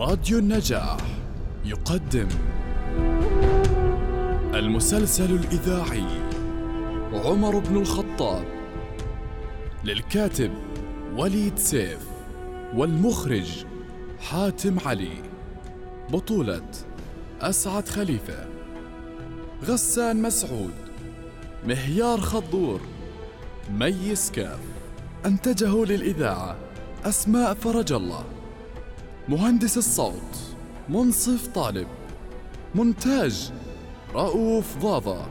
راديو النجاح يقدم المسلسل الإذاعي عمر بن الخطاب للكاتب وليد سيف والمخرج حاتم علي بطولة أسعد خليفة غسان مسعود مهيار خضور ميس كاف أنتجه للإذاعة أسماء فرج الله مهندس الصوت منصف طالب مونتاج رؤوف ضاضة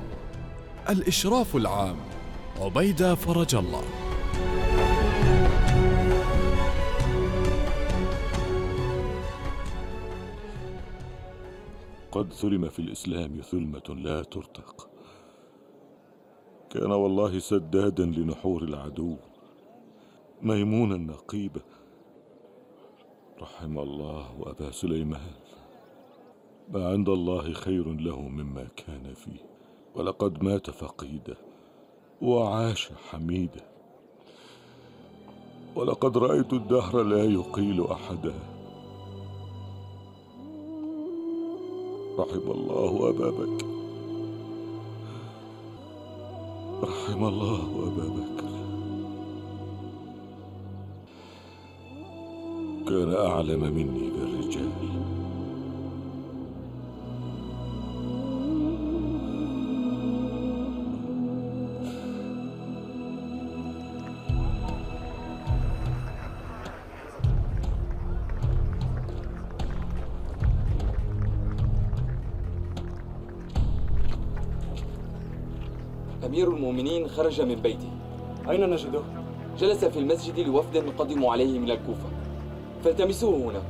الإشراف العام عبيدة فرج الله. قد ثلم في الإسلام ثلمة لا ترتق. كان والله سدادا لنحور العدو. ميمونا نقيبة رحم الله أبا سليمان. ما عند الله خير له مما كان فيه. ولقد مات فقيدا وعاش حميدا. ولقد رأيت الدهر لا يقيل أحدا. رحم الله أبا بكر. رحم الله أبا بكر. كان أعلم مني بالرجال. أمير المؤمنين خرج من بيته. أين نجده؟ جلس في المسجد لوفد قدموا عليه من الكوفة. فالتمسوه هناك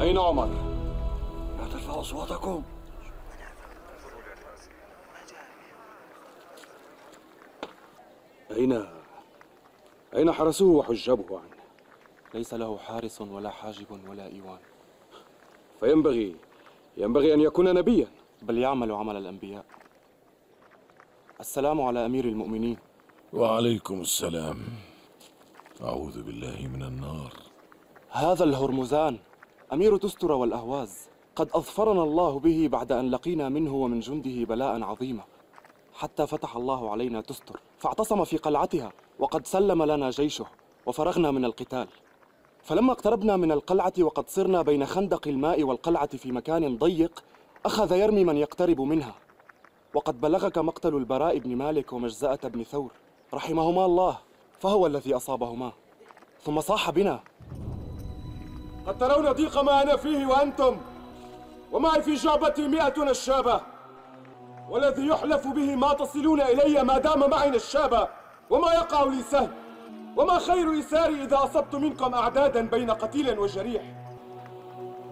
أين عمر؟ لا ترفعوا أصواتكم. أين؟ أين حرسوه وحجبه عنه؟ ليس له حارس ولا حاجب ولا إيوان. فينبغي ينبغي أن يكون نبيا. بل يعمل عمل الأنبياء. السلام على أمير المؤمنين. وعليكم السلام. أعوذ بالله من النار. هذا الهرمزان أمير تستر والأهواز قد أظفرنا الله به بعد أن لقينا منه ومن جنده بلاء عظيما حتى فتح الله علينا تستر فاعتصم في قلعتها وقد سلم لنا جيشه وفرغنا من القتال. فلما اقتربنا من القلعة وقد صرنا بين خندق الماء والقلعة في مكان ضيق أخذ يرمي من يقترب منها. وقد بلغك مقتل البراء بن مالك ومجزأة بن ثور. رحمهما الله فهو الذي أصابهما ثم صاح بنا. قد ترون ضيق ما أنا فيه وأنتم ومعي في جعبتي مئة نشابة والذي يحلف به ما تصلون إلي ما دام معي نشابة وما يقع لي سهل وما خير إساري إذا أصبت منكم أعدادا بين قتيل وجريح.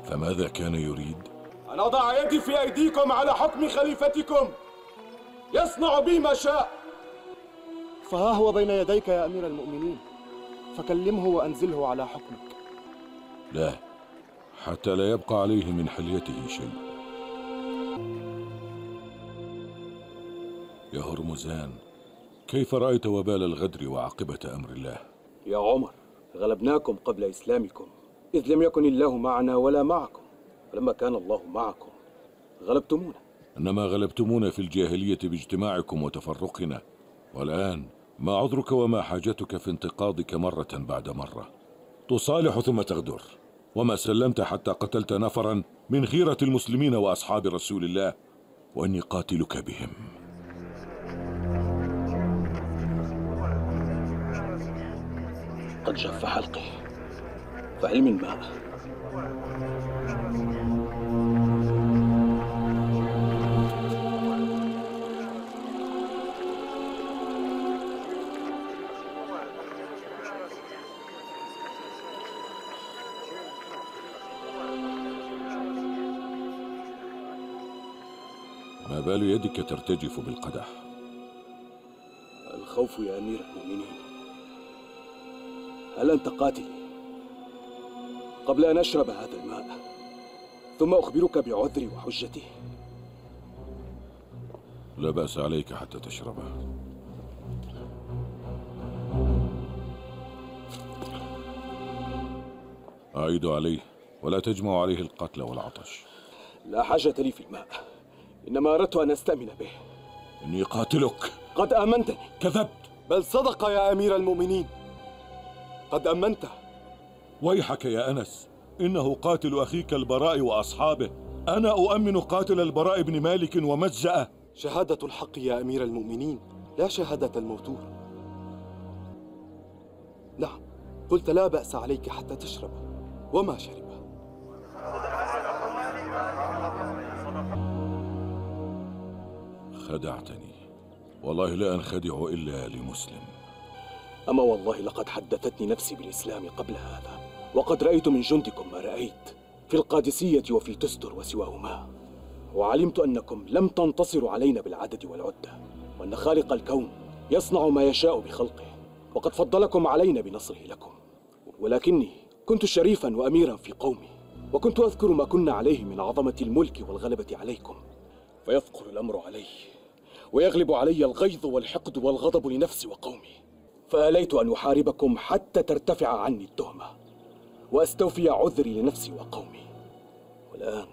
فماذا كان يريد؟ أن أضع يدي في أيديكم على حكم خليفتكم يصنع بي ما شاء. فها هو بين يديك يا أمير المؤمنين فكلمه وأنزله على حكمك. لا حتى لا يبقى عليه من حليته شيء. يا هرمزان كيف رأيت وبال الغدر وعاقبة أمر الله؟ يا عمر غلبناكم قبل إسلامكم إذ لم يكن الله معنا ولا معكم فلما كان الله معكم غلبتمونا. إنما غلبتمونا في الجاهلية باجتماعكم وتفرقنا والآن ما عذرك وما حاجتك في انتقاضك مرة بعد مرة. تصالح ثم تغدر. وما سلمت حتى قتلت نفرا من خيرة المسلمين وأصحاب رسول الله وإني قاتلك بهم. قد جف حلقي فهل من ماء بال يدك ترتجف بالقدح. الخوف يا أمير المؤمنين. هل أنت قاتل؟ قبل أن أشرب هذا الماء ثم أخبرك بعذري وحجتي. لا بأس عليك حتى تشربه أعيد عليه ولا تجمع عليه القتل والعطش. لا حاجة لي في الماء. إنما أردت أن أستأمن به. إني قاتلك. قد آمنتني كذبت. بل صدق يا أمير المؤمنين. قد أمنته ويحك يا أنس. إنه قاتل أخيك البراء وأصحابه. أنا أؤمن قاتل البراء بن مالك ومجزأه. شهادة الحق يا أمير المؤمنين. لا شهادة الموتور. نعم. قلت لا بأس عليك حتى تشرب. وما شرب خدعتني. والله لا أنخدع إلا لمسلم. أما والله لقد حدثتني نفسي بالإسلام قبل هذا وقد رأيت من جندكم ما رأيت في القادسية وفي تستر وسواهما. وعلمت أنكم لم تنتصروا علينا بالعدد والعدة وأن خالق الكون يصنع ما يشاء بخلقه وقد فضلكم علينا بنصره لكم. ولكني كنت شريفا وأميرا في قومي وكنت أذكر ما كنا عليه من عظمة الملك والغلبة عليكم فيثقل الأمر علي. ويغلب علي الغيظ والحقد والغضب لنفسي وقومي. فآليت أن أحاربكم حتى ترتفع عني التهمة وأستوفي عذري لنفسي وقومي. والآن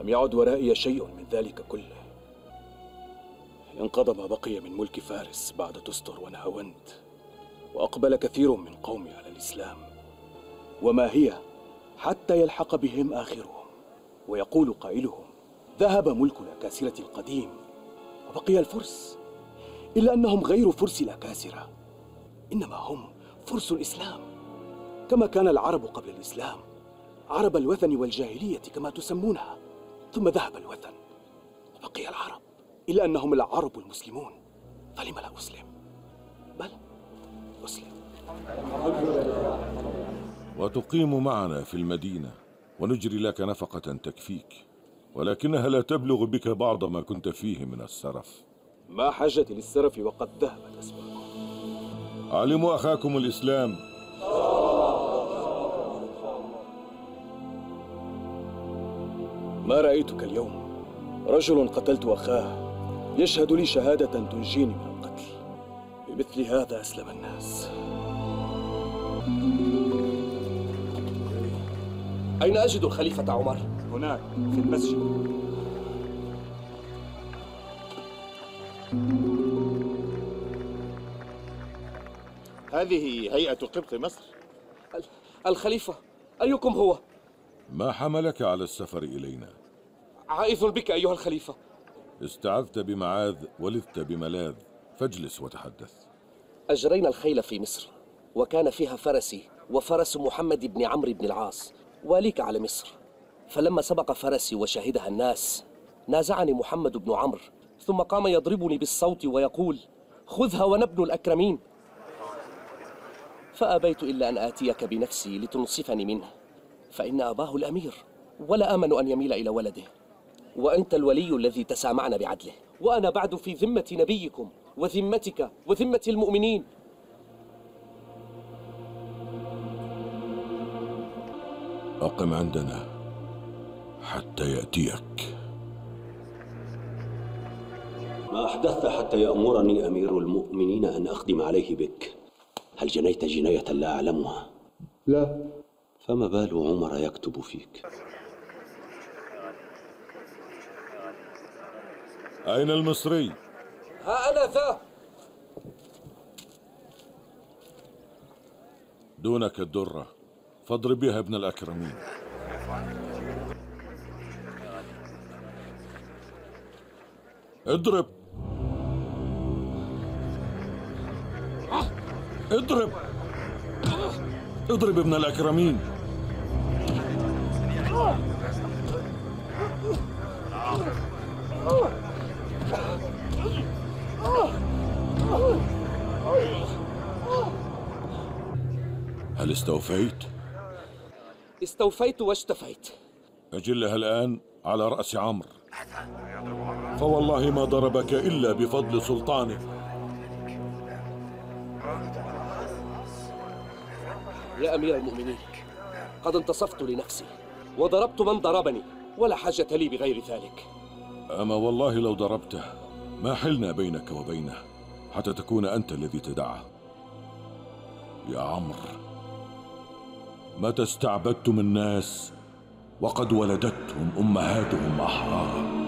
لم يعد ورائي شيء من ذلك كله. انقضى ما بقي من ملك فارس بعد تستر ونهاوند وأقبل كثير من قومي على الإسلام وما هي حتى يلحق بهم آخرهم ويقول قائلهم ذهب ملك الأكاسرة القديم وبقي الفرس. إلا أنهم غير فرس الأكاسرة إنما هم فرس الإسلام. كما كان العرب قبل الإسلام. عرب الوثن والجاهلية كما تسمونها. ثم ذهب الوثن. وبقي العرب. إلا أنهم العرب المسلمون. فلم لا أسلم. بل أسلم. وتقيم معنا في المدينة. ونجري لك نفقة تكفيك. ولكنها لا تبلغ بك بعض ما كنت فيه من السرف. ما حاجتي للسرف وقد ذهبت أسبابكم علموا أخاكم الإسلام. ما رأيتك اليوم؟ رجل قتلت أخاه. يشهد لي شهادة تنجيني من القتل. بمثل هذا أسلم الناس. أين أجد الخليفة عمر؟ هناك في المسجد. هذه هيئة قبط مصر. ال- الخليفة أيكم هو؟ ما حملك على السفر إلينا؟ عائذ بك أيها الخليفة. استعذت بمعاذ ولذت بملاذ. فاجلس وتحدث. أجرينا الخيل في مصر وكان فيها فرسي وفرس محمد بن عمرو بن العاص. واليك على مصر. فلما سبق فرسي وشهدها الناس نازعني محمد بن عمرو ثم قام يضربني بالصوت ويقول خذها ونبن الأكرمين. فأبيت إلا أن آتيك بنفسي لتنصفني منه فإن أباه الأمير ولا آمن أن يميل إلى ولده وأنت الولي الذي تسامعنا بعدله وأنا بعد في ذمة نبيكم وذمتك وذمة المؤمنين أقم عندنا حتى يأتيك. ما أحدثت حتى يأمرني أمير المؤمنين أن أخدم عليه بك؟ هل جنيت جناية لا أعلمها؟ لا. فما بال عمر يكتب فيك؟ أين المصري؟ ها أنا ذا دونك الدرة. فاضرب بها ابن الأكرمين. اضرب. اضرب. اضرب ابن الأكرمين. هل استوفيت؟ استوفيت واشتفيت أجلها الآن على رأس عمرو. فوالله ما ضربك إلا بفضل سلطانه. يا أمير المؤمنين قد انتصفت لنفسي وضربت من ضربني ولا حاجة لي بغير ذلك. أما والله لو ضربته ما حلنا بينك وبينه حتى تكون أنت الذي تدعه يا عمرو. متى استعبدتم الناس وقد ولدتهم أمهاتهم أحرارا؟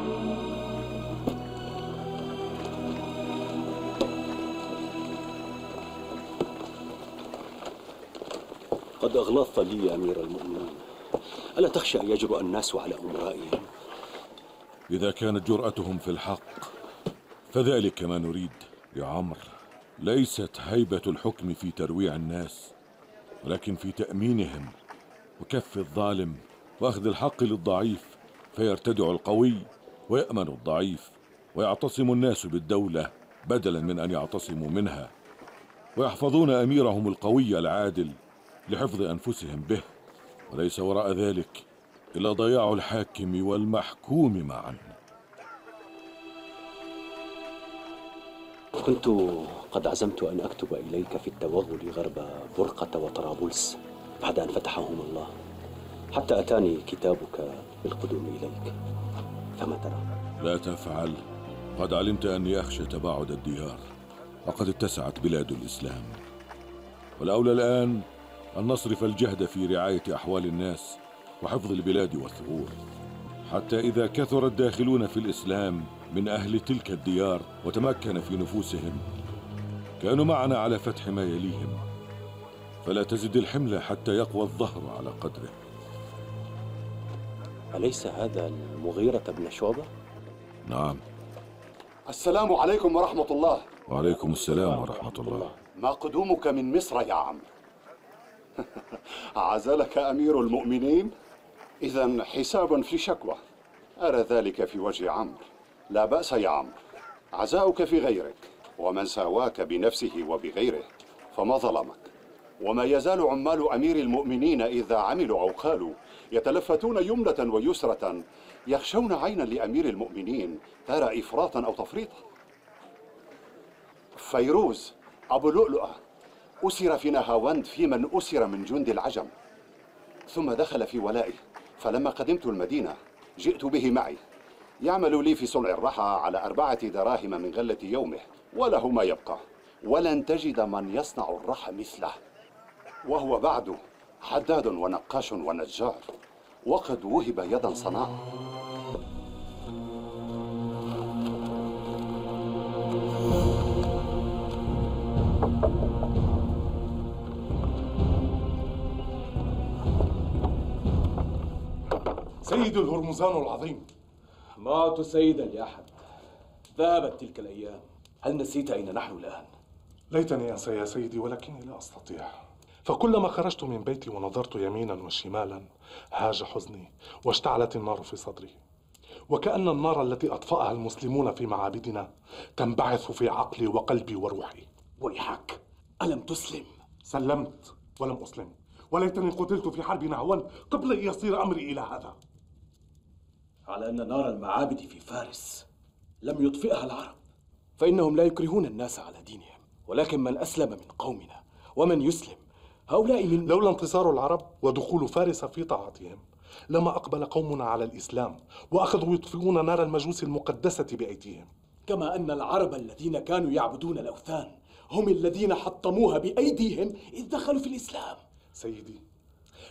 قد أغلظت لي يا أمير المؤمنين. ألا تخشى أن يجرؤ الناس على أمرائهم؟ إذا كانت جرأتهم في الحق فذلك ما نريد يا عمرو ليست هيبة الحكم في ترويع الناس. ولكن في تأمينهم. وكف الظالم وأخذ الحق للضعيف فيرتدع القوي ويأمن الضعيف ويعتصم الناس بالدولة بدلا من أن يعتصموا منها. ويحفظون أميرهم القوي العادل لحفظ أنفسهم به. وليس وراء ذلك إلا ضياع الحاكم والمحكوم معا. كنت قد عزمت أن أكتب إليك في التوغل غرب برقة وطرابلس بعد أن فتحهم الله. حتى أتاني كتابك بالقدوم إليك. فما ترى؟ لا تفعل. قد علمت أني أخشى تباعد الديار وقد اتسعت بلاد الإسلام. والأولى الآن أن نصرف الجهد في رعاية أحوال الناس وحفظ البلاد والثغور. حتى إذا كثر الداخلون في الإسلام من أهل تلك الديار وتمكن في نفوسهم كانوا معنا على فتح ما يليهم. فلا تزد الحمل حتى يقوى الظهر على قدره. أليس هذا المغيرة بن شعبة؟ نعم. السلام عليكم ورحمة الله. وعليكم السلام ورحمة الله. ما قدومك من مصر يا عم؟ عزلك أمير المؤمنين؟ إذا حساب في شكوى. أرى ذلك في وجه عمرو. لا بأس يا عمرو. عزاؤك في غيرك. ومن ساواك بنفسه وبغيره فما ظلمك. وما يزال عمال أمير المؤمنين إذا عملوا أو قالوا يتلفتون يمنة ويسرة يخشون عينا لأمير المؤمنين ترى إفراطا أو تفريطا. فيروز أبو لؤلؤة أسر في نهاوند في من أسر من جند العجم ثم دخل في ولائي فلما قدمت المدينة جئت به معي. يعمل لي في صنع الرحى على أربعة دراهم من غلة يومه. وله ما يبقى. ولن تجد من يصنع الرحى مثله. وهو بعد حداد ونقاش ونجار. وقد وهب يدا صناعة سيد الهرمزان العظيم. مات سيدا يا أحد. ذهبت تلك الأيام. هل نسيت أين نحن الآن؟ ليتني أنسى يا سيدي ولكني لا أستطيع. فكلما خرجت من بيتي ونظرت يمينا وشمالا هاج حزني واشتعلت النار في صدري. وكأن النار التي أطفأها المسلمون في معابدنا تنبعث في عقلي وقلبي وروحي. ويحك ألم تسلم؟ سلمت ولم أسلم. وليتني قتلت في حرب نهوان قبل أن يصير أمري إلى هذا. على أن نار المعابد في فارس لم يطفئها العرب. فإنهم لا يكرهون الناس على دينهم ولكن من أسلم من قومنا ومن يسلم هؤلاء من لولا انتصار العرب ودخول فارس في طاعتهم لما أقبل قومنا على الإسلام وأخذوا يطفئون نار المجوس المقدسة بأيديهم. كما أن العرب الذين كانوا يعبدون الأوثان هم الذين حطموها بأيديهم إذ دخلوا في الإسلام. سيدي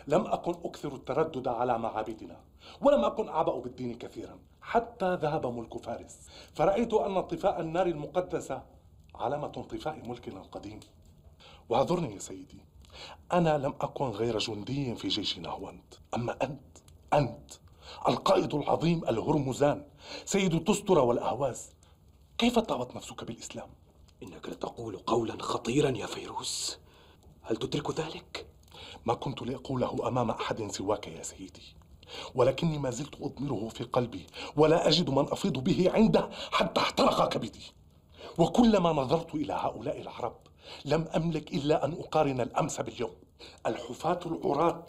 لم أكن أكثر التردد على معابدنا ولم أكن أعبأ بالدين كثيرا. حتى ذهب ملك فارس. فرأيت أن انطفاء النار المقدسة علامة انطفاء ملكنا القديم واعذرني يا سيدي. أنا لم أكن غير جندي في جيش نهوند أما أنت أنت القائد العظيم الهرمزان سيد تستر والأهواز كيف طابت نفسك بالإسلام؟ إنك لتقول قولا خطيرا يا فيروز هل تدرك ذلك؟ ما كنت لأقوله أمام أحد سواك يا سيدي. ولكني ما زلت أضمره في قلبي ولا أجد من أفيض به عنده حتى احترق كبدي وكلما نظرت إلى هؤلاء العرب لم أملك إلا أن أقارن الأمس باليوم. الحفاة العراة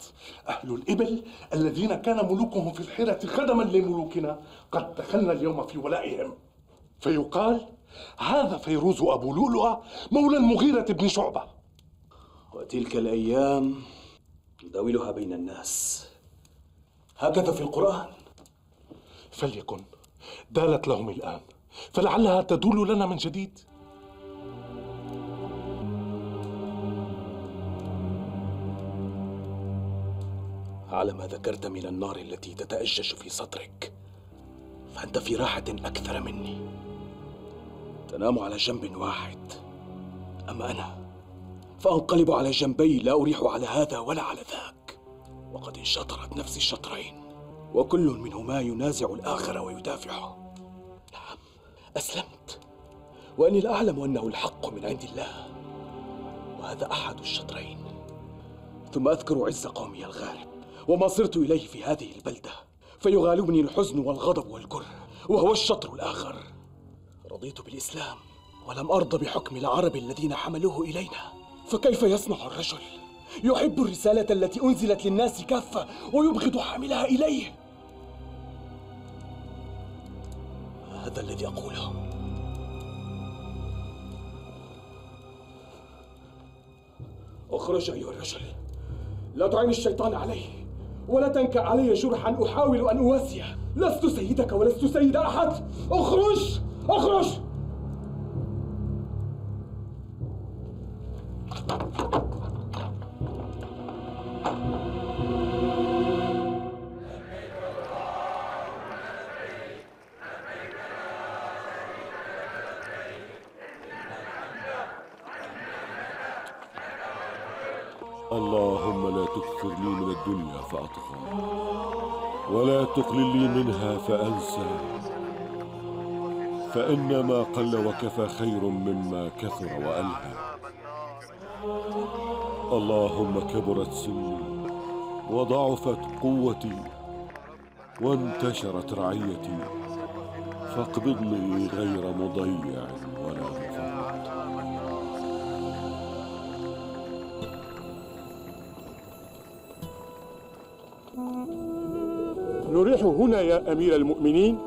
أهل الإبل الذين كان ملوكهم في الحيرة خدما لملوكنا قد دخلنا اليوم في ولائهم. فيقال هذا فيروز أبو لؤلؤة مولى المغيرة بن شعبة. وتلك الأيام نداولها بين الناس. هكذا في القرآن. فليكن دالت لهم الآن فلعلها تدول لنا من جديد. على ما ذكرت من النار التي تتأجج في صدرك فأنت في راحة أكثر مني. تنام على جنب واحد. أما أنا فأنقلب على جنبي لا أريح على هذا ولا على ذاك. وقد انشطرت نفسي الشطرين وكل منهما ينازع الآخر ويدافعه نعم أسلمت. وأني لا أعلم أنه الحق من عند الله. وهذا أحد الشطرين. ثم أذكر عز قومي الغالب وما صرت إليه في هذه البلدة. فيغالبني الحزن والغضب والكره وهو الشطر الآخر. رضيت بالإسلام ولم أرض بحكم العرب الذين حملوه إلينا. فكيف يصنع الرجل؟ يحب الرسالة التي أنزلت للناس كافة ويبغض حاملها إليه. هذا الذي أقوله. أخرج أيها الرجل. لا تعين الشيطان عليه ولا تنكأ علي جرحا أحاول أن أواسيه. لست سيدك ولست سيد أحد. أخرج! أخرج! الدنيا فأطغى. ولا تقلل لي منها فأنسى. فإن ما قل وكفى خير مما كثر وألهى. اللهم كبرت سني وضعفت قوتي وانتشرت رعيتي. فاقبضني غير مضيع. نريح هنا يا أمير المؤمنين؟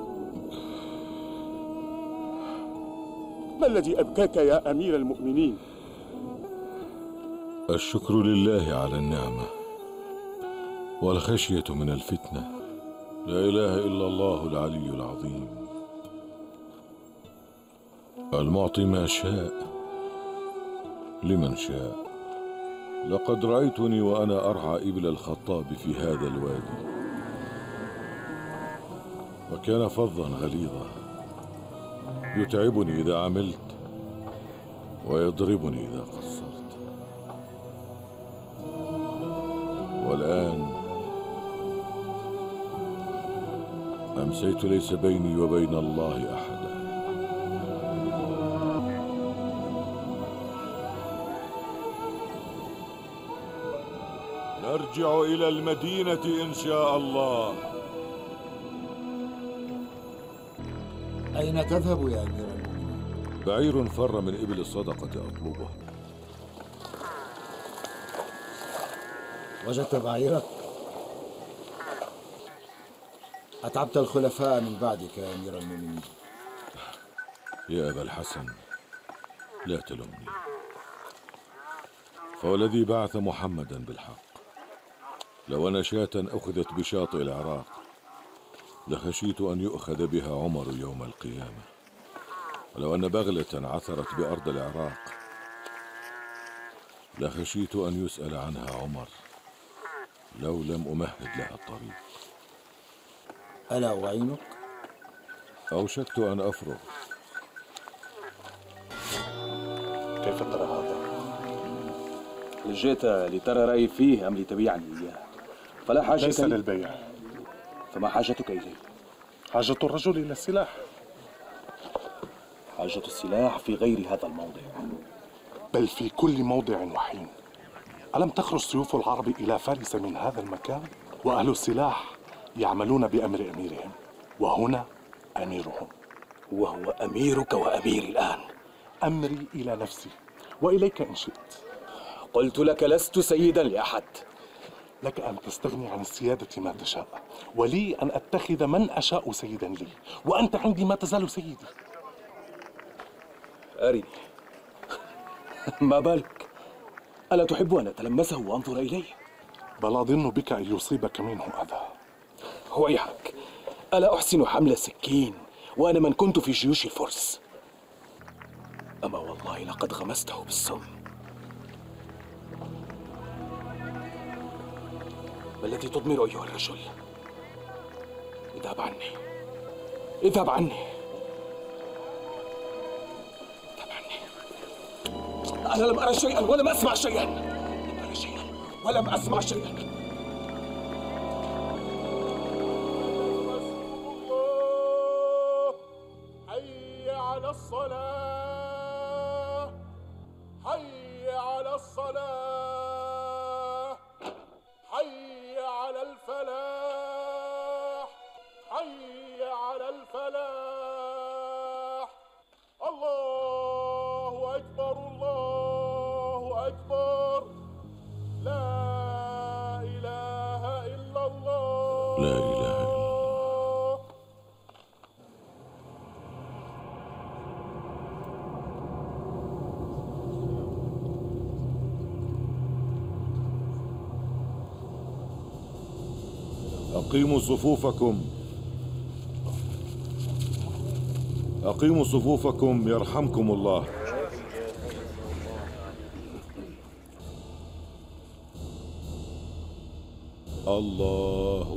ما الذي أبكاك يا أمير المؤمنين؟ الشكر لله على النعمة والخشية من الفتنة. لا إله إلا الله العلي العظيم. المعطي ما شاء لمن شاء. لقد رأيتني وأنا أرعى إبل الخطاب في هذا الوادي. وكان فظا غليظا. يتعبني إذا عملت ويضربني إذا قصرت. والآن أمسيت ليس بيني وبين الله أحدا. نرجع إلى المدينة إن شاء الله. أين تذهب يا أمير المؤمنين؟ بعير فر من إبل الصدقة أطلبه وجدت بعيرك؟ أتعبت الخلفاء من بعدك يا أمير المؤمنين يا أبا الحسن لا تلمني فوالذي بعث محمدا بالحق لو أن شاة أخذت بشاطئ العراق لخشيت أن يؤخذ بها عمر يوم القيامة ولو أن بغلة عثرت بأرض العراق لخشيت أن يسأل عنها عمر لو لم أمهد لها الطريق ألا أعينك؟ أوشكت أن أفرغ كيف ترى هذا؟ جئت لترى رأيي فيه أم لتبيعني إياه؟ فلا حاجة ليس لي- للبيع فما حاجتك إليه؟ حاجة الرجل إلى السلاح. حاجة السلاح في غير هذا الموضع. بل في كل موضع وحين. ألم تخرج سيوف العرب إلى فارس من هذا المكان؟ وأهل السلاح يعملون بأمر أميرهم. وهنا أميرهم. وهو أميرك وأميري الآن. أمري إلى نفسي. وإليك إن شئت. قلت لك لست سيدا لأحد. لك أن تستغني عن السيادة ما تشاء. ولي أن أتخذ من أشاء سيدا لي. وأنت عندي ما تزال سيدي. أرني. ما بالك؟ ألا تحب أن أتلمسه وأنظر إليه؟ بل أظن بك أن يصيبك منه أذى. ويحك ألا أحسن حمل سكين وأنا من كنت في جيوش الفرس؟ أما والله لقد غمسته بالسم ما الذي تضمر أيها الرجل؟ اذهب عني. اذهب عني. اذهب عني. أنا لم أرى شيئا ولم أسمع شيئا. لم أرى شيئا ولم أسمع شيئا. لا إله إلا أقيموا صفوفكم. أقيموا صفوفكم يرحمكم الله. الله.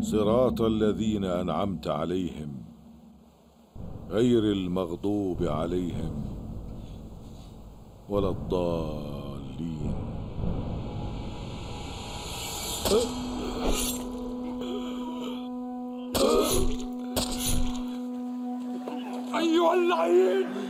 صراط الذين أنعمت عليهم غير المغضوب عليهم ولا الضالين. أيها اللعين!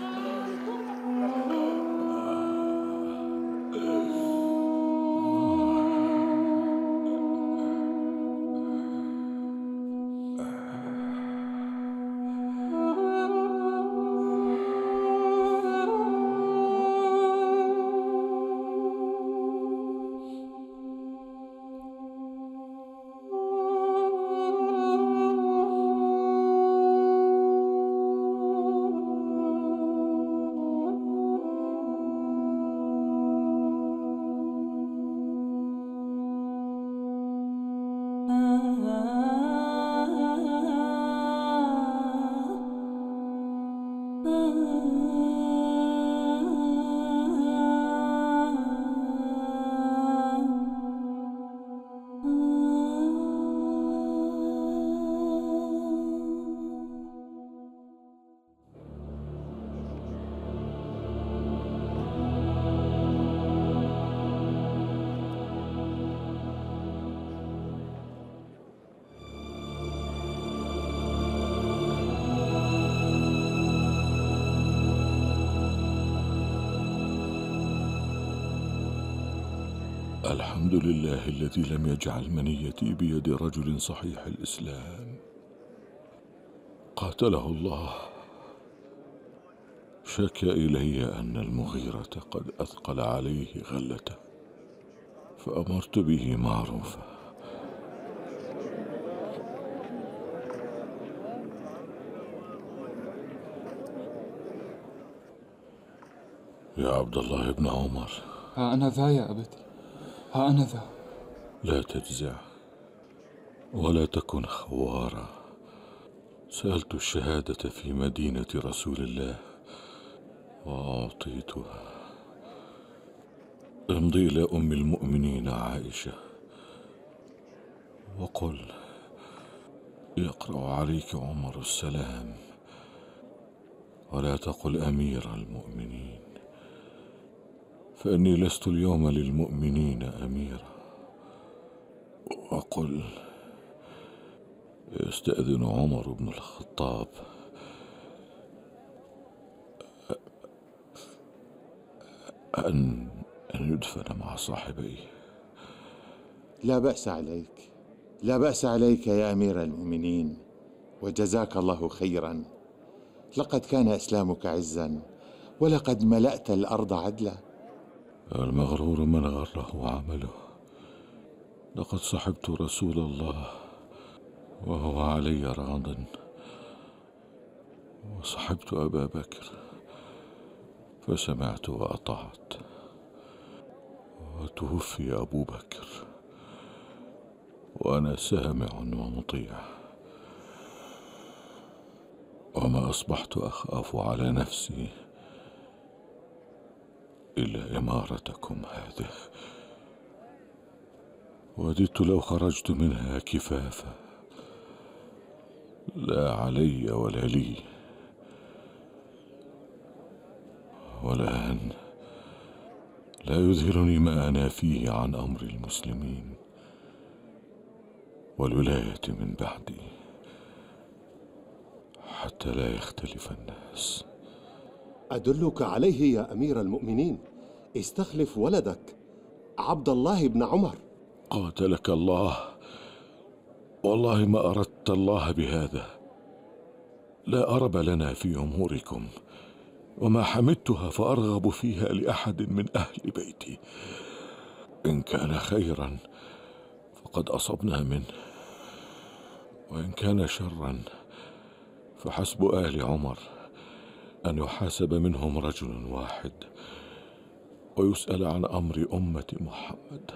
الحمد لله الذي لم يجعل منيتي بيد رجل صحيح الإسلام. قاتله الله. شكى إلي أن المغيرة قد أثقل عليه غلته فأمرت به معروفا يا عبد الله بن عمر. ها أنا ذا يا أبتي. ها أنا ذا. لا تجزع ولا تكن خوارا. سألت الشهادة في مدينة رسول الله وأعطيتها. امضي إلى أم المؤمنين عائشة وقل يقرأ عليك عمر السلام ولا تقل أمير المؤمنين. فإني لست اليوم للمؤمنين أميرا. وقل يستأذن عمر بن الخطاب. أن أن يدفن مع صاحبيه لا بأس عليك. لا بأس عليك يا أمير المؤمنين وجزاك الله خيرا. لقد كان إسلامك عزا ولقد ملأت الأرض عدلا. المغرور من غره عمله. لقد صحبت رسول الله وهو علي راض. وصحبت أبا بكر فسمعت وأطعت. وتوفي أبو بكر. وأنا سامع ومطيع. وما أصبحت أخاف على نفسي. إلا إمارتكم هذه. وددت لو خرجت منها كفافا. لا علي ولا لي. والآن لا يذهلني ما أنا فيه عن أمر المسلمين والولاية من بعدي حتى لا يختلف الناس. أدلك عليه يا أمير المؤمنين. استخلف ولدك عبد الله بن عمر. قاتلك الله والله ما أردت الله بهذا. لا أرب لنا في أموركم وما حمدتها فأرغب فيها لأحد من أهل بيتي. إن كان خيرا فقد أصبنا منه وإن كان شرا فحسب آل عمر. أن يحاسب منهم رجل واحد ويسأل عن أمر أمة محمد.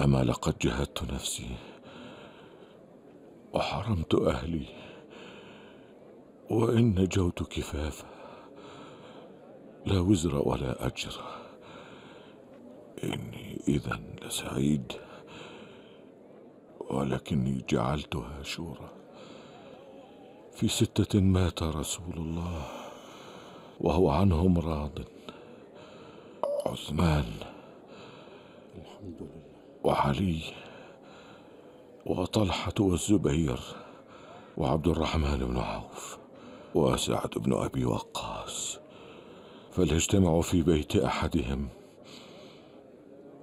أما لقد جهدت نفسي وحرمت أهلي وإن نجوت كفافا لا وزر ولا أجر. إني إذا لسعيد ولكني جعلتها شورى. في ستة مات رسول الله وهو عنهم راض. عثمان الحمد لله وعلي وطلحة والزبير وعبد الرحمن بن عوف وسعد بن أبي وقاص. فليجتمعوا في بيت أحدهم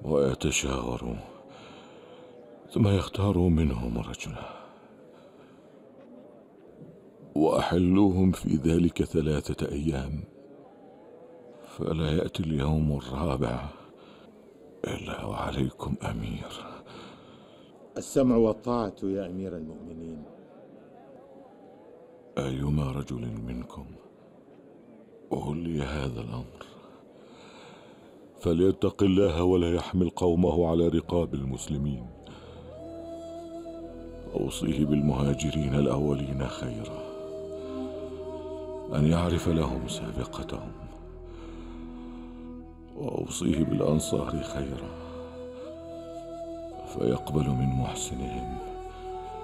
ويتشاوروا ثم يختاروا منهم رجلا. وأحلوهم في ذلك ثلاثة أيام. فلا يأتي اليوم الرابع إلا وعليكم أمير. السمع والطاعة يا أمير المؤمنين. أيما رجل منكم ولي هذا الأمر؟ فليتق الله ولا يحمل قومه على رقاب المسلمين. أوصيه بالمهاجرين الأولين خيرا. أن يعرف لهم سابقتهم وأوصيه بالأنصار خيرا فيقبل من محسنهم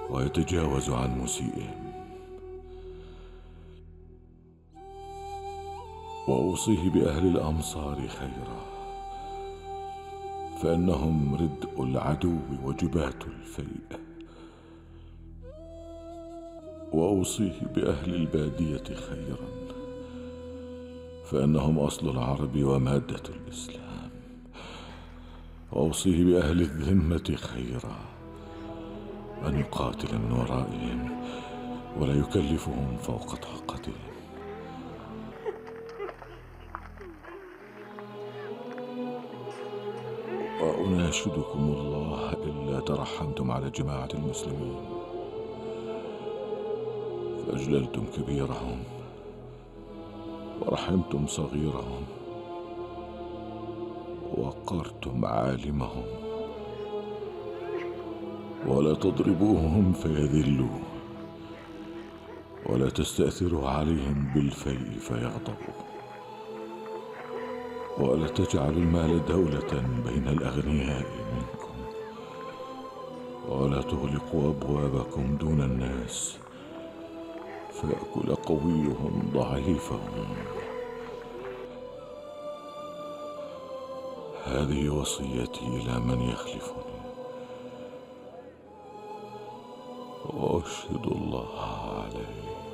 ويتجاوز عن مسيئهم. وأوصيه بأهل الأمصار خيرا فإنهم ردء العدو وجبات الفيء. وأوصيه بأهل البادية خيرا فإنهم أصل العرب ومادة الإسلام. وأوصيه بأهل الذمة خيرا أن يقاتل من ورائهم ولا يكلفهم فوق طاقتهم. وأناشدكم الله إلا ترحمتم على جماعة المسلمين. فأجللتم كبيرهم ورحمتم صغيرهم ووقرتم عالمهم ولا تضربوهم فيذلوا ولا تستأثروا عليهم بالفيء فيغضبوا ولا تجعلوا المال دولة بين الأغنياء منكم ولا تغلقوا أبوابكم دون الناس فيأكل قويهم ضعيفهم. هذه وصيتي إلى من يخلفني. وأشهد الله عليه.